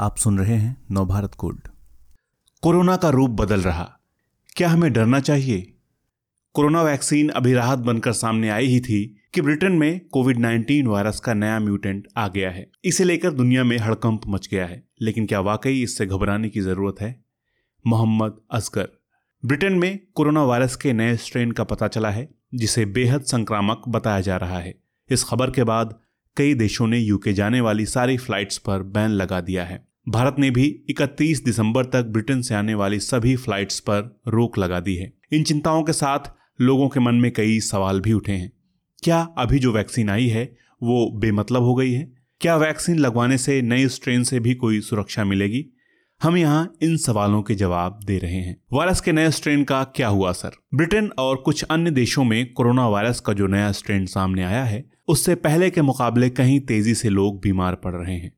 आप सुन रहे हैं नवभारत गोल्ड कोरोना का रूप बदल रहा। क्या हमें डरना चाहिए? कोरोना वैक्सीन अभी राहत बनकर सामने आई ही थी कि ब्रिटेन में कोविड 19 वायरस का नया म्यूटेंट आ गया है। इसे लेकर दुनिया में हड़कंप मच गया है, लेकिन क्या वाकई इससे घबराने की ज़रूरत है? मोहम्मद असगर। ब्रिटेन में कोरोना वायरस के नए स्ट्रेन का पता चला है, जिसे बेहद संक्रामक बताया जा रहा है। इस खबर के बाद कई देशों ने यूके जाने वाली सारी फ्लाइट्स पर बैन लगा दिया है। भारत ने भी 31 दिसंबर तक ब्रिटेन से आने वाली सभी फ्लाइट्स पर रोक लगा दी है। इन चिंताओं के साथ लोगों के मन में कई सवाल भी उठे हैं। क्या अभी जो वैक्सीन आई है, वो बेमतलब हो गई है? क्या वैक्सीन लगवाने से, नई स्ट्रेन से भी कोई सुरक्षा मिलेगी? हम यहाँ इन सवालों के जवाब दे रहे हैं। वायरस के नए स्ट्रेन का क्या हुआ असर? ब्रिटेन और कुछ अन्य देशों में कोरोना वायरस का जो नया स्ट्रेन सामने आया है उससे पहले के मुकाबले कहीं तेज़ी से लोग बीमार पड़ रहे हैं।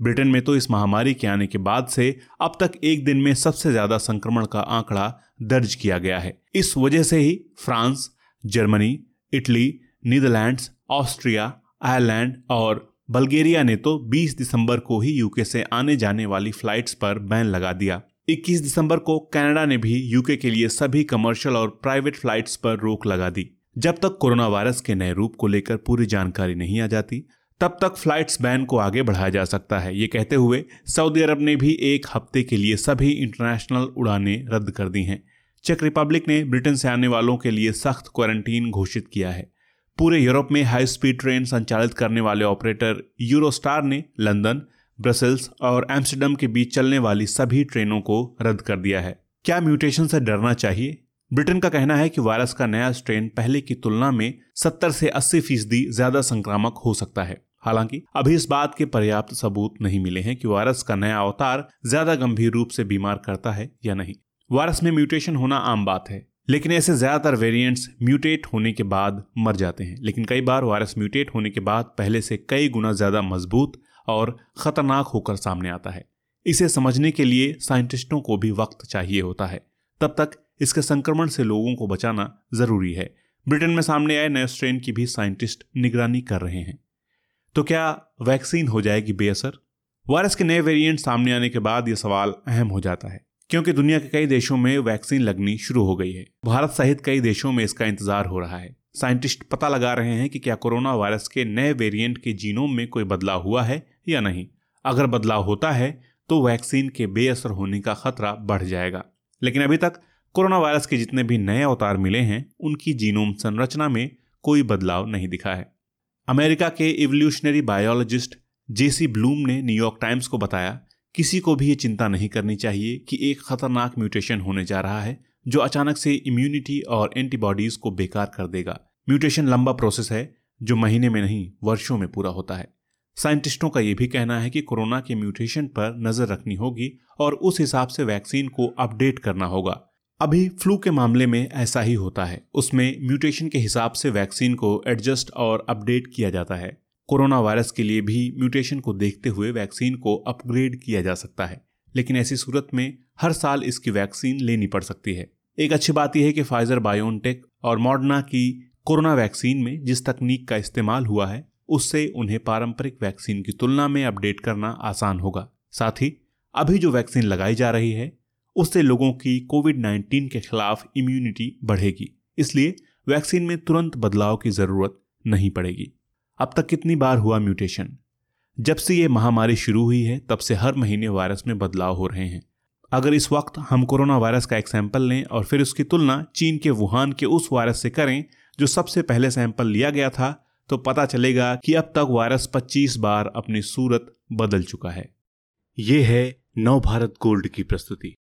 ब्रिटेन में तो इस महामारी के आने के बाद से अब तक एक दिन में सबसे ज़्यादा संक्रमण का आंकड़ा दर्ज किया गया है। इस वजह से ही France, Germany, Italy, Netherlands, Austria, Ireland और बल्गेरिया ने तो 20 दिसंबर को ही यूके से आने जाने वाली फ्लाइट्स पर बैन लगा दिया। 21 दिसंबर को कनाडा ने भी यूके के लिए सभी कमर्शियल और प्राइवेट फ्लाइट्स पर रोक लगा दी। जब तक कोरोना वायरस के नए रूप को लेकर पूरी जानकारी नहीं आ जाती, तब तक फ्लाइट्स बैन को आगे बढ़ाया जा सकता है। ये कहते हुए सऊदी अरब ने भी एक हफ़्ते के लिए सभी इंटरनेशनल उड़ानें रद्द कर दी हैं। चेक रिपब्लिक ने ब्रिटेन से आने वालों के लिए सख्त क्वारंटीन घोषित किया है। पूरे यूरोप में हाई स्पीड ट्रेन संचालित करने वाले ऑपरेटर यूरोस्टार ने लंदन, ब्रसल्स और एम्स्टर्डम के बीच चलने वाली सभी ट्रेनों को रद्द कर दिया है। क्या म्यूटेशन से डरना चाहिए? ब्रिटेन का कहना है कि वायरस का नया स्ट्रेन पहले की तुलना में 70 से 80 फ़ीसदी ज़्यादा संक्रामक हो सकता है। हालाँकि, अभी इस बात के पर्याप्त सबूत नहीं मिले हैं कि वायरस का नया अवतार ज़्यादा गंभीर रूप से बीमार करता है या नहीं। वायरस में म्यूटेशन होना आम बात है, लेकिन ऐसे ज़्यादातर वेरिएंट्स म्यूटेट होने के बाद मर जाते हैं। लेकिन कई बार वायरस म्यूटेट होने के बाद पहले से कई गुना ज़्यादा मज़बूत और खतरनाक होकर सामने आता है। इसे समझने के लिए साइंटिस्टों को भी वक्त चाहिए होता है। तब तक इसके संक्रमण से लोगों को बचाना ज़रूरी है। ब्रिटेन में सामने आए नए स्ट्रेन की भी साइंटिस्ट निगरानी कर रहे हैं। तो क्या वैक्सीन हो जाएगी बेअसर? वायरस के नए वेरिएंट सामने आने के बाद यह सवाल अहम हो जाता है, क्योंकि दुनिया के कई देशों में वैक्सीन लगनी शुरू हो गई है। भारत सहित कई देशों में इसका इंतज़ार हो रहा है। साइंटिस्ट पता लगा रहे हैं कि क्या कोरोना वायरस के नए वेरिएंट के जीनोम में कोई बदलाव हुआ है या नहीं। अगर बदलाव होता है तो वैक्सीन के बेअसर होने का खतरा बढ़ जाएगा। लेकिन अभी तक कोरोना वायरस के जितने भी नए अवतार मिले हैं, उनकी जीनोम संरचना में कोई बदलाव नहीं दिखा है। अमेरिका के इवोल्यूशनरी बायोलॉजिस्ट जेसी ब्लूम ने न्यूयॉर्क टाइम्स को बताया, किसी को भी ये चिंता नहीं करनी चाहिए कि एक खतरनाक म्यूटेशन होने जा रहा है, जो अचानक से इम्यूनिटी और एंटीबॉडीज को बेकार कर देगा। म्यूटेशन लंबा प्रोसेस है, जो महीने में नहीं, वर्षों में पूरा होता है। साइंटिस्टों का यह भी कहना है कि कोरोना के म्यूटेशन पर नज़र रखनी होगी और उस हिसाब से वैक्सीन को अपडेट करना होगा। अभी फ्लू के मामले में ऐसा ही होता है। उसमें म्यूटेशन के हिसाब से वैक्सीन को एडजस्ट और अपडेट किया जाता है। कोरोना वायरस के लिए भी म्यूटेशन को देखते हुए वैक्सीन को अपग्रेड किया जा सकता है। लेकिन ऐसी सूरत में हर साल इसकी वैक्सीन लेनी पड़ सकती है। एक अच्छी बात यह है कि फाइजर बायोनटेक और मॉडर्ना की कोरोना वैक्सीन में जिस तकनीक का इस्तेमाल हुआ है, उससे उन्हें पारंपरिक वैक्सीन की तुलना में अपडेट करना आसान होगा। साथ ही, अभी जो वैक्सीन लगाई जा रही है उससे लोगों की कोविड 19 के खिलाफ इम्यूनिटी बढ़ेगी। इसलिए वैक्सीन में तुरंत बदलाव की ज़रूरत नहीं पड़ेगी। अब तक कितनी बार हुआ म्यूटेशन? जब से ये महामारी शुरू हुई है, तब से हर महीने वायरस में बदलाव हो रहे हैं। अगर इस वक्त हम कोरोना वायरस का एक सैंपल लें और फिर उसकी तुलना चीन के वुहान के उस वायरस से करें, जो सबसे पहले सैंपल लिया गया था तो पता चलेगा कि अब तक वायरस 25 बार अपनी सूरत बदल चुका है। ये है नव भारत गोल्ड की प्रस्तुति।